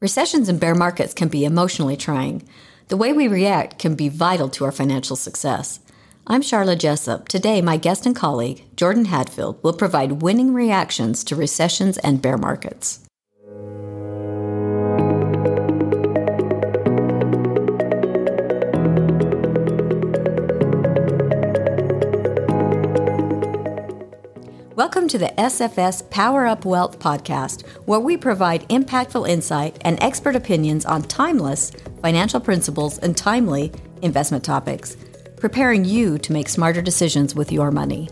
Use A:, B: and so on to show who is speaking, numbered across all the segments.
A: Recessions and bear markets can be emotionally trying. The way we react can be vital to our financial success. I'm Sharla Jessop. Today, my guest and colleague, Jordan Hadfield, will provide winning reactions to recessions and bear markets. Welcome to the SFS Power Up Wealth podcast, where we provide impactful insight and expert opinions on timeless financial principles and timely investment topics, preparing you to make smarter decisions with your money.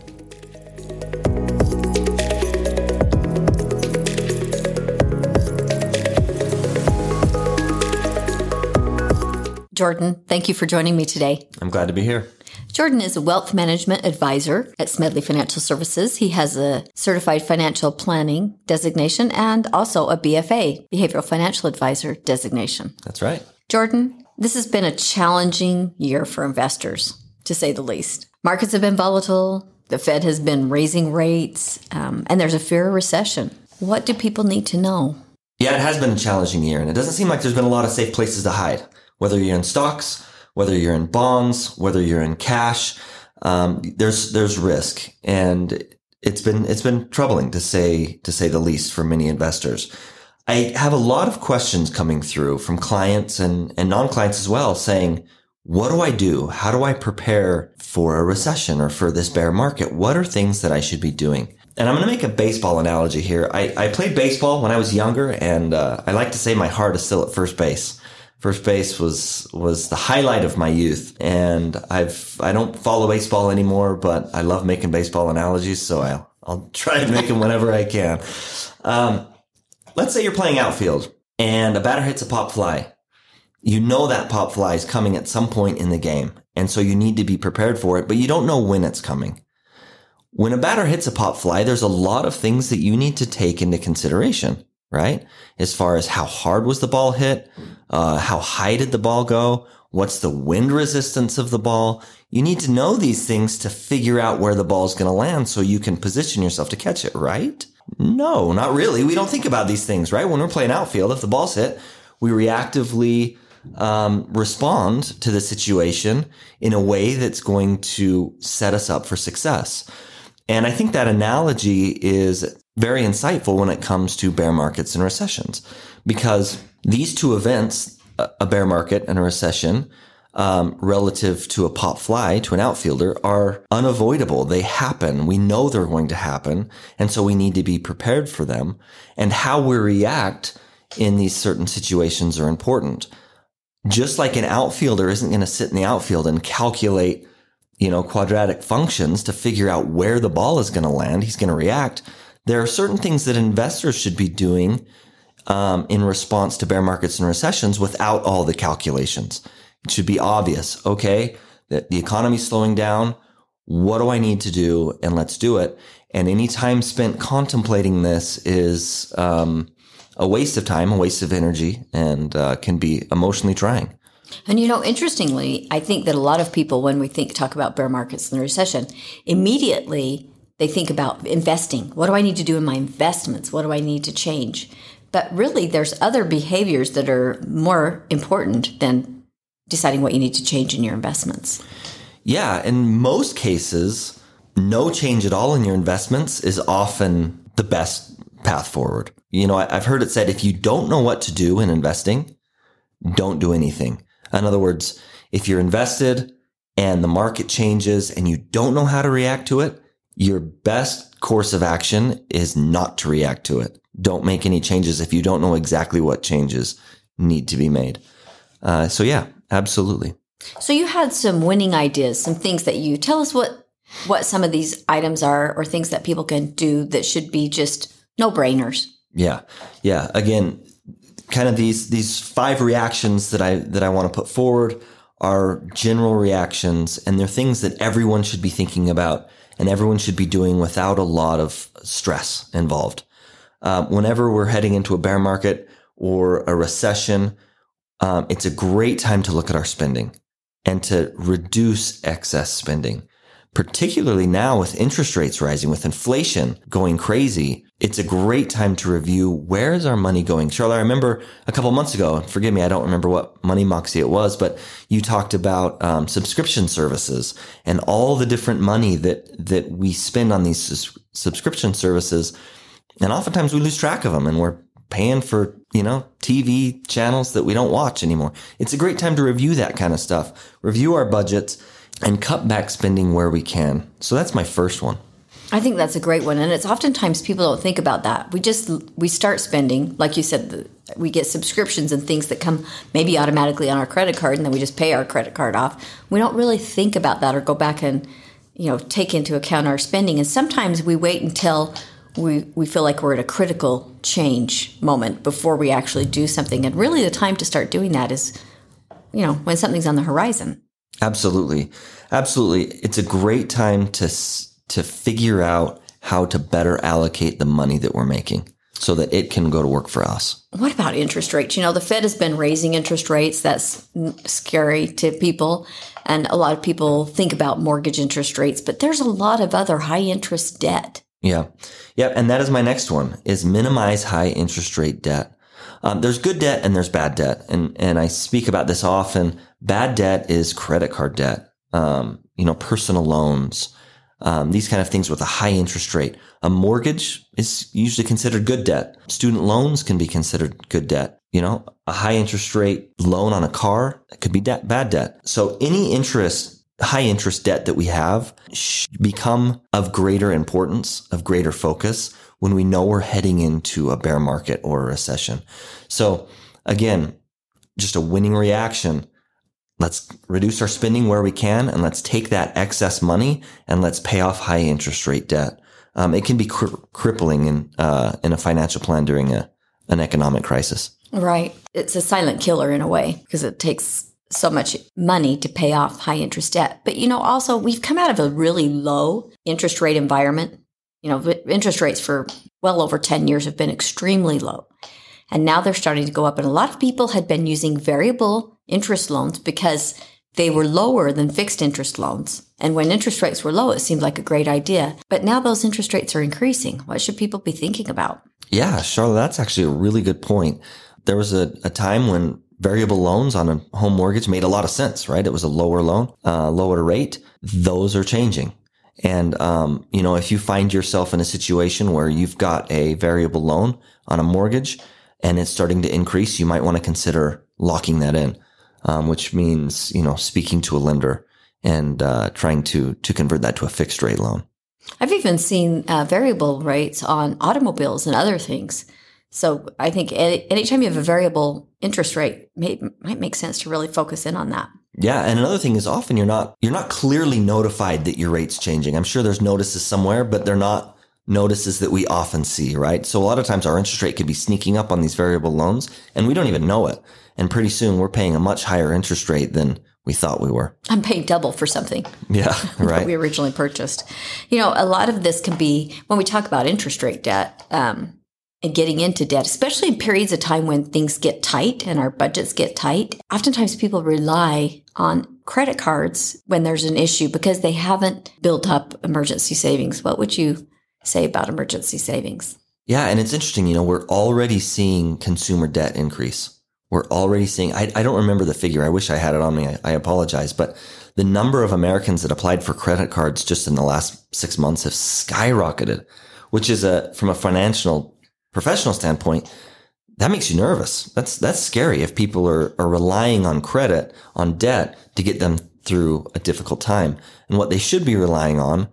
A: Jordan, thank you for joining me today.
B: I'm glad to be here.
A: Jordan is a wealth management advisor at Smedley Financial Services. He has a certified financial planning designation and also a BFA, behavioral financial advisor designation.
B: That's right.
A: Jordan, this has been a challenging year for investors, to say the least. Markets have been volatile. The Fed has been raising rates, um, and there's a fear of recession. What do people need to know?
B: Yeah, it has been a challenging year, and it doesn't seem like there's been a lot of safe places to hide. Whether you're in stocks, whether you're in bonds, whether you're in cash, um, there's there's risk, and it's been it's been troubling to say to say the least for many investors. I have a lot of questions coming through from clients and, and non-clients as well saying, what do I do? How do I prepare for a recession or for this bear market? What are things that I should be doing? And I'm going to make a baseball analogy here. I, I played baseball when I was younger, and uh, I like to say my heart is still at first base first base was was the highlight of my youth. And i've i don't follow baseball anymore but i love making baseball analogies so i'll i'll try and make them whenever i can. Um, let's say you're playing outfield and a batter hits a pop fly. You know that pop fly is coming at some point in the game and so you need to be prepared for it but you don't know when it's coming. When a batter hits a pop fly there's a lot of things that you need to take into consideration right? As far as how hard was the ball hit, uh, how high did the ball go, what's the wind resistance of the ball. You need to know these things to figure out where the ball's going to land so you can position yourself to catch it, right? No, not really. We don't think about these things, right? When we're playing outfield, if the ball's hit, we reactively um, respond to the situation in a way that's going to set us up for success. And I think that analogy is very insightful when it comes to bear markets and recessions because these two events, a bear market and a recession, um, relative to a pop fly, to an outfielder, are unavoidable. They happen. We know they're going to happen. And so we need to be prepared for them. And how we react in these certain situations are important. Just like an outfielder isn't going to sit in the outfield and calculate, you know, quadratic functions to figure out where the ball is going to land. He's going to react there are certain things that investors should be doing um, in response to bear markets and recessions without all the calculations. It should be obvious, okay, that the economy's slowing down. What do I need to do? And let's do it. And any time spent contemplating this is um, a waste of time, a waste of energy, and uh, can be emotionally trying.
A: And you know, interestingly, I think that a lot of people, when we think talk about bear markets and the recession, immediately they think about investing. What do I need to do in my investments? What do I need to change? But really, there's other behaviors that are more important than deciding what you need to change in your investments.
B: Yeah. In most cases, no change at all in your investments is often the best path forward. You know, I've heard it said if you don't know what to do in investing, don't do anything. In other words, if you're invested and the market changes and you don't know how to react to it, your best course of action is not to react to it. Don't make any changes if you don't know exactly what changes need to be made. Uh, so yeah, absolutely.
A: So you had some winning ideas, some things that you tell us what what some of these items are, or things that people can do that should be just no brainers.
B: Yeah, yeah. Again, kind of these these five reactions that I that I want to put forward are general reactions, and they're things that everyone should be thinking about and everyone should be doing without a lot of stress involved. Um, whenever we're heading into a bear market or a recession, um, it's a great time to look at our spending and to reduce excess spending particularly now with interest rates rising, with inflation going crazy, it's a great time to review where is our money going. Sharla, I remember a couple months ago, forgive me, I don't remember what Money Moxie it was, but you talked about um, subscription services and all the different money that, that we spend on these sus- subscription services. And oftentimes we lose track of them and we're paying for, you know, TV channels that we don't watch anymore. It's a great time to review that kind of stuff, review our budgets and cut back spending where we can. So that's my first one.
A: I think that's a great one, and it's oftentimes people don't think about that. We just we start spending, like you said, we get subscriptions and things that come maybe automatically on our credit card, and then we just pay our credit card off. We don't really think about that or go back and you know take into account our spending. And sometimes we wait until we we feel like we're at a critical change moment before we actually do something. And really, the time to start doing that is you know when something's on the horizon.
B: Absolutely. Absolutely. It's a great time to to figure out how to better allocate the money that we're making so that it can go to work for us.
A: What about interest rates? You know, the Fed has been raising interest rates. That's scary to people. And a lot of people think about mortgage interest rates, but there's a lot of other high interest debt.
B: Yeah. Yeah. And that is my next one is minimize high interest rate debt. Um, there's good debt and there's bad debt. And, and I speak about this often. Bad debt is credit card debt, um, you know, personal loans, um, these kind of things with a high interest rate. A mortgage is usually considered good debt. Student loans can be considered good debt. You know, a high interest rate loan on a car could be de- bad debt. So any interest, high interest debt that we have become of greater importance, of greater focus when we know we're heading into a bear market or a recession. So again, just a winning reaction Let's reduce our spending where we can and let's take that excess money and let's pay off high interest rate debt. Um, it can be cri- crippling in, uh, in a financial plan during a, an economic crisis.
A: Right. It's a silent killer in a way because it takes so much money to pay off high interest debt. But, you know, also we've come out of a really low interest rate environment. You know, interest rates for well over 10 years have been extremely low. And now they're starting to go up. And a lot of people had been using variable interest loans because they were lower than fixed interest loans. And when interest rates were low, it seemed like a great idea. But now those interest rates are increasing. What should people be thinking about?
B: Yeah, Sharla, that's actually a really good point. There was a, a time when variable loans on a home mortgage made a lot of sense, right? It was a lower loan, uh, lower rate. Those are changing. And, um, you know, if you find yourself in a situation where you've got a variable loan on a mortgage and it's starting to increase, you might want to consider locking that in um, which means you know speaking to a lender and uh, trying to to convert that to a fixed rate loan.
A: I've even seen uh, variable rates on automobiles and other things. So I think anytime you have a variable interest rate, might make sense to really focus in on that.
B: Yeah, and another thing is often you're not you're not clearly notified that your rate's changing. I'm sure there's notices somewhere, but they're not notices that we often see, right? So a lot of times our interest rate could be sneaking up on these variable loans and we don't even know it. And pretty soon we're paying a much higher interest rate than we thought we were.
A: I'm paying double for something.
B: Yeah, right.
A: we originally purchased. You know, a lot of this can be when we talk about interest rate debt um, and getting into debt, especially in periods of time when things get tight and our budgets get tight. Oftentimes people rely on credit cards when there's an issue because they haven't built up emergency savings. What would you say about emergency savings?
B: Yeah, and it's interesting. You know, we're already seeing consumer debt increase we're already seeing, I, I, don't remember the figure. I wish I had it on me. I, I, apologize. But the number of Americans that applied for credit cards just in the last six months have skyrocketed, which is a, from a financial professional standpoint, that makes you nervous. That's, that's scary if people are, are relying on credit, on debt to get them through a difficult time. And what they should be relying on,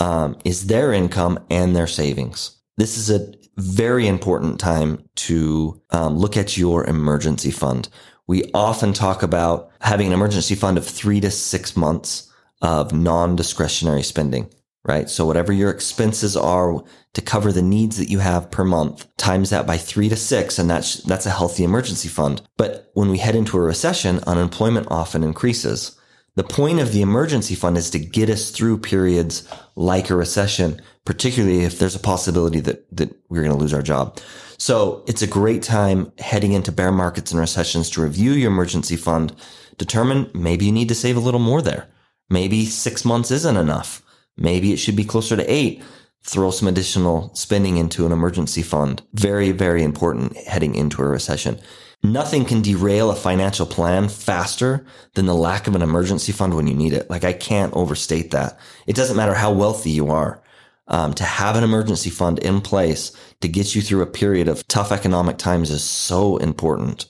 B: um, is their income and their savings. This is a very important time to um, look at your emergency fund. We often talk about having an emergency fund of three to six months of non-discretionary spending, right? So whatever your expenses are to cover the needs that you have per month, times that by three to six, and that's, that's a healthy emergency fund. But when we head into a recession, unemployment often increases. The point of the emergency fund is to get us through periods like a recession particularly if there's a possibility that, that we're going to lose our job. So it's a great time heading into bear markets and recessions to review your emergency fund, determine maybe you need to save a little more there. Maybe six months isn't enough. Maybe it should be closer to eight. Throw some additional spending into an emergency fund. Very, very important heading into a recession. Nothing can derail a financial plan faster than the lack of an emergency fund when you need it. Like I can't overstate that. It doesn't matter how wealthy you are. Um, to have an emergency fund in place to get you through a period of tough economic times is so important.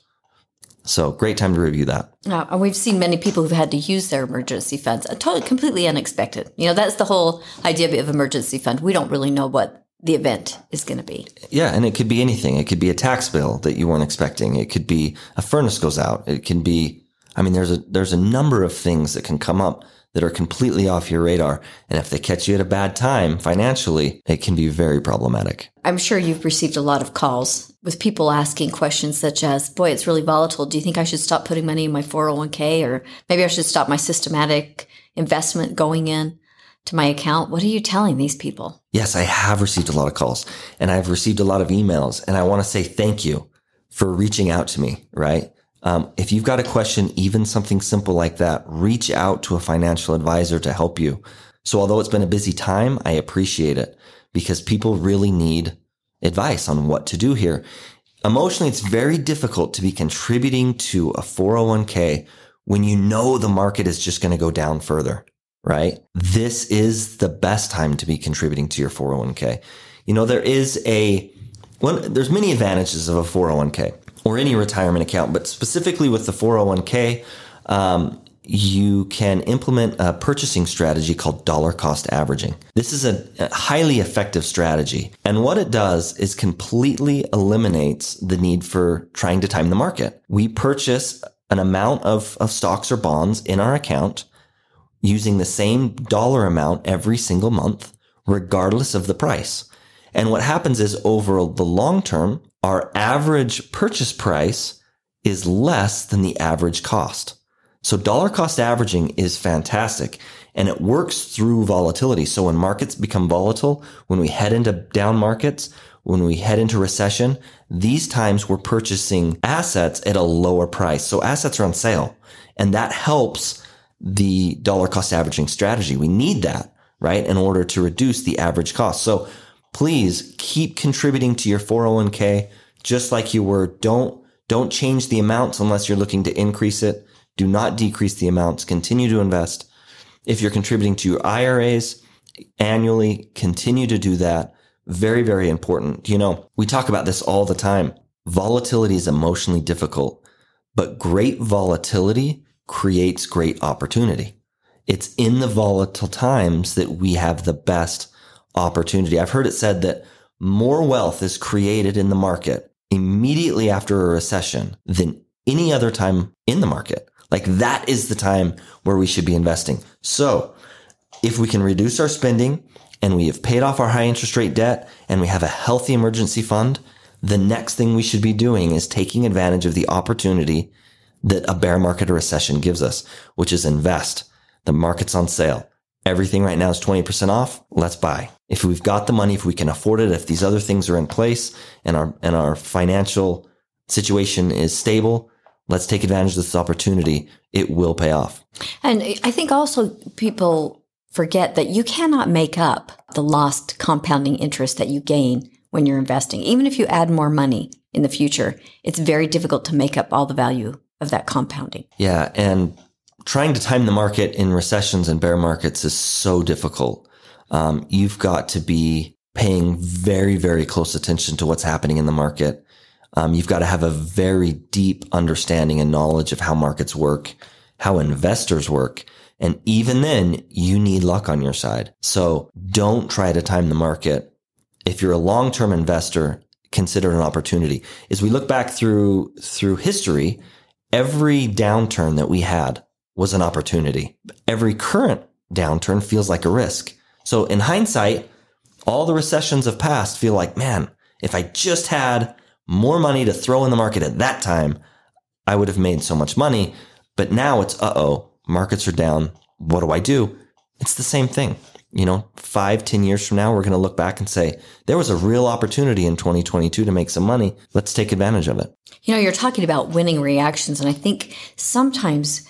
B: So great time to review that.
A: Uh, and we've seen many people who've had to use their emergency funds, totally completely unexpected. You know, that's the whole idea of emergency fund. We don't really know what the event is going to be.
B: Yeah, and it could be anything. It could be a tax bill that you weren't expecting. It could be a furnace goes out. It can be I mean there's a there's a number of things that can come up that are completely off your radar. And if they catch you at a bad time financially, it can be very problematic.
A: I'm sure you've received a lot of calls with people asking questions such as, boy, it's really volatile. Do you think I should stop putting money in my 401k? Or maybe I should stop my systematic investment going in to my account. What are you telling these people?
B: Yes, I have received a lot of calls and I've received a lot of emails. And I want to say thank you for reaching out to me, right? Um, if you've got a question, even something simple like that, reach out to a financial advisor to help you. So although it's been a busy time, I appreciate it because people really need advice on what to do here. Emotionally, it's very difficult to be contributing to a 401k when you know the market is just going to go down further, right? This is the best time to be contributing to your 401k. You know, there is a, one, there's many advantages of a 401k or any retirement account, but specifically with the 401k, um, you can implement a purchasing strategy called dollar cost averaging. This is a, a, highly effective strategy. And what it does is completely eliminates the need for trying to time the market. We purchase an amount of, of stocks or bonds in our account using the same dollar amount every single month, regardless of the price. And what happens is over the long term, our average purchase price is less than the average cost. So dollar cost averaging is fantastic and it works through volatility. So when markets become volatile, when we head into down markets, when we head into recession, these times we're purchasing assets at a lower price. So assets are on sale and that helps the dollar cost averaging strategy. We need that, right? In order to reduce the average cost. So please keep contributing to your 401k just like you were. Don't, don't change the amounts unless you're looking to increase it. Do not decrease the amounts. Continue to invest. If you're contributing to your IRAs annually, continue to do that. Very, very important. You know, we talk about this all the time. Volatility is emotionally difficult, but great volatility creates great opportunity. It's in the volatile times that we have the best opportunity. I've heard it said that more wealth is created in the market immediately after a recession than any other time in the market. Like that is the time where we should be investing. So if we can reduce our spending and we have paid off our high interest rate debt and we have a healthy emergency fund, the next thing we should be doing is taking advantage of the opportunity that a bear market or recession gives us, which is invest. The market's on sale. Everything right now is 20% off. Let's buy. If we've got the money, if we can afford it, if these other things are in place and our, and our financial situation is stable, let's take advantage of this opportunity. It will pay off.
A: And I think also people forget that you cannot make up the lost compounding interest that you gain when you're investing. Even if you add more money in the future, it's very difficult to make up all the value of that compounding.
B: Yeah. And trying to time the market in recessions and bear markets is so difficult. Um, you've got to be paying very, very close attention to what's happening in the market. Um, you've got to have a very deep understanding and knowledge of how markets work, how investors work. And even then, you need luck on your side. So don't try to time the market. If you're a long-term investor, consider an opportunity. As we look back through, through history, every downturn that we had was an opportunity. Every current downturn feels like a risk. So in hindsight, all the recessions of past feel like, man, if I just had more money to throw in the market at that time, I would have made so much money. But now it's, uh oh, markets are down. What do I do? It's the same thing. You know, five, ten years from now, we're going to look back and say, there was a real opportunity in 2022 to make some money. Let's take advantage of it.
A: You know, you're talking about winning reactions. And I think sometimes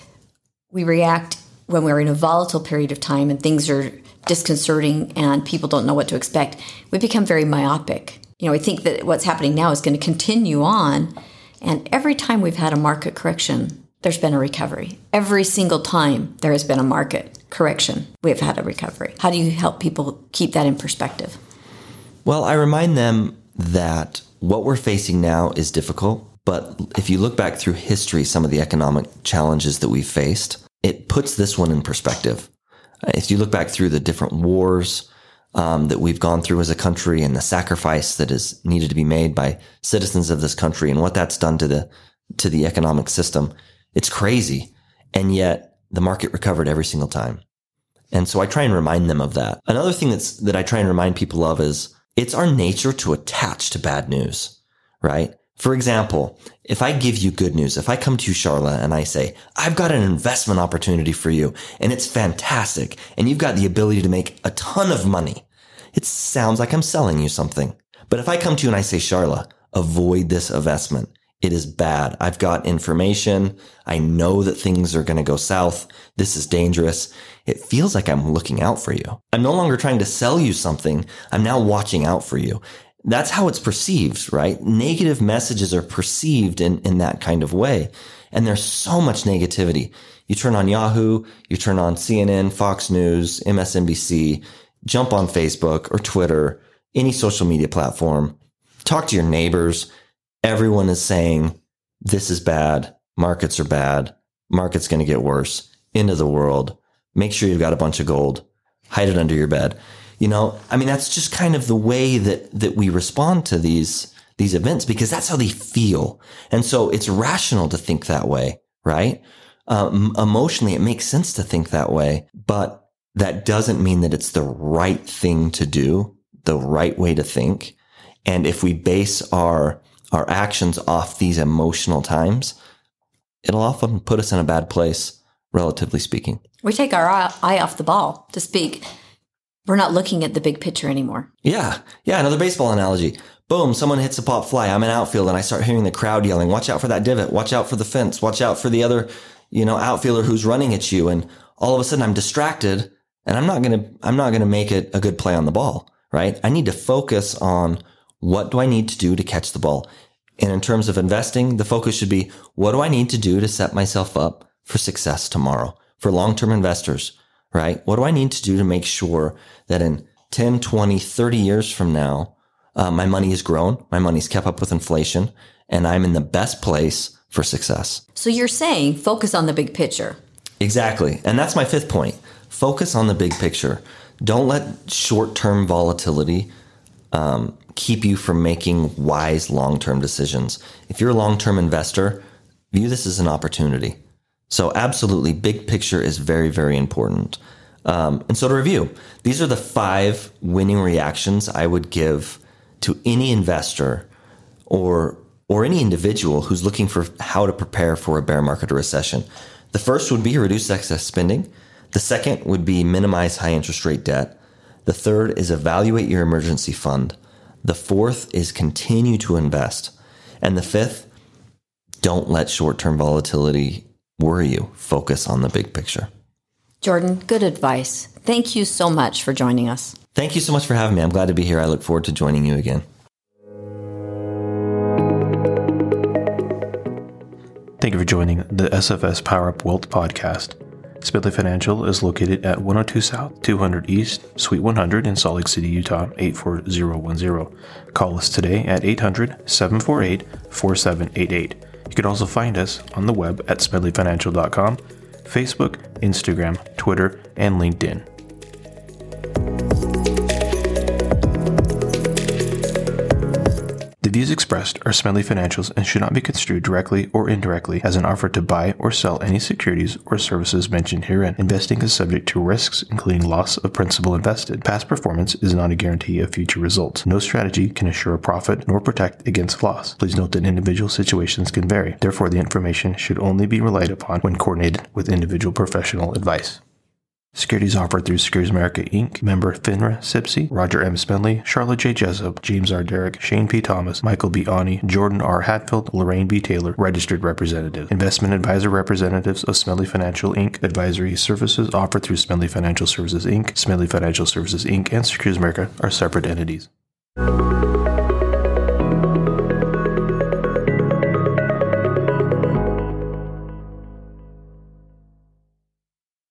A: we react when we're in a volatile period of time and things are disconcerting and people don't know what to expect, we become very myopic. You know, we think that what's happening now is going to continue on. And every time we've had a market correction, there's been a recovery. Every single time there has been a market correction, we have had a recovery. How do you help people keep that in perspective?
B: Well, I remind them that what we're facing now is difficult. But if you look back through history, some of the economic challenges that we've faced, it puts this one in perspective. If you look back through the different wars um, that we've gone through as a country and the sacrifice that is needed to be made by citizens of this country and what that's done to the to the economic system, it's crazy. And yet the market recovered every single time. And so I try and remind them of that. Another thing that's that I try and remind people of is it's our nature to attach to bad news, right? For example, if I give you good news, if I come to you, Sharla, and I say, I've got an investment opportunity for you and it's fantastic and you've got the ability to make a ton of money, it sounds like I'm selling you something. But if I come to you and I say, Sharla, avoid this investment. It is bad. I've got information. I know that things are going to go south. This is dangerous. It feels like I'm looking out for you. I'm no longer trying to sell you something. I'm now watching out for you. That's how it's perceived, right? Negative messages are perceived in, in that kind of way. And there's so much negativity. You turn on Yahoo, you turn on CNN, Fox News, MSNBC, jump on Facebook or Twitter, any social media platform, talk to your neighbors. Everyone is saying this is bad. Markets are bad. Market's going to get worse. Into the world. Make sure you've got a bunch of gold. Hide it under your bed. You know, I mean, that's just kind of the way that, that we respond to these, these events because that's how they feel. And so it's rational to think that way, right? Um, emotionally, it makes sense to think that way, but that doesn't mean that it's the right thing to do, the right way to think. And if we base our, our actions off these emotional times, it'll often put us in a bad place, relatively speaking.
A: We take our eye off the ball, to speak. We're not looking at the big picture anymore.
B: Yeah. Yeah. Another baseball analogy. Boom, someone hits a pop fly. I'm in outfield and I start hearing the crowd yelling, watch out for that divot. Watch out for the fence. Watch out for the other, you know, outfielder who's running at you. And all of a sudden I'm distracted and I'm not going to, I'm not going to make it a good play on the ball, right? I need to focus on what do I need to do to catch the ball? And in terms of investing, the focus should be what do I need to do to set myself up for success tomorrow? For long-term investors, right? What do I need to do to make sure that in 10, 20, 30 years from now, uh, my money has grown, my money's kept up with inflation, and I'm in the best place for success.
A: So you're saying focus on the big picture.
B: Exactly. And that's my fifth point. Focus on the big picture. Don't let short term volatility um, keep you from making wise long term decisions. If you're a long term investor, view this as an opportunity. So, absolutely, big picture is very, very important. Um, and so, to review, these are the five winning reactions I would give to any investor or or any individual who's looking for how to prepare for a bear market or recession. The first would be reduce excess spending. The second would be minimize high interest rate debt. The third is evaluate your emergency fund. The fourth is continue to invest. And the fifth, don't let short term volatility worry you. Focus on the big picture.
A: Jordan, good advice. Thank you so much for joining us.
B: Thank you so much for having me. I'm glad to be here. I look forward to joining you again.
C: Thank you for joining the SFS Power Up Wealth podcast. Smedley Financial is located at 102 South, 200 East, Suite 100 in Salt Lake City, Utah, 84010. Call us today at 800 748 4788. You can also find us on the web at smedleyfinancial.com, Facebook, Instagram, Twitter, and LinkedIn. Views expressed are Smedley Financial's and should not be construed directly or indirectly as an offer to buy or sell any securities or services mentioned herein. Investing is subject to risks, including loss of principal invested. Past performance is not a guarantee of future results. No strategy can assure a profit nor protect against loss. Please note that individual situations can vary. Therefore, the information should only be relied upon when coordinated with individual professional advice. Securities offered through Securities America Inc., member FINRA SIPC, Roger M. Smedley, Sharla J. Jessop, James R. Derrick, Shane P. Thomas, Michael B. Ani, Jordan R. Hadfield, Lorraine B. Taylor, registered representative. Investment advisor representatives of Smedley Financial Inc. Advisory services offered through Smedley Financial Services Inc., Smedley Financial Services Inc., and Securities America are separate entities.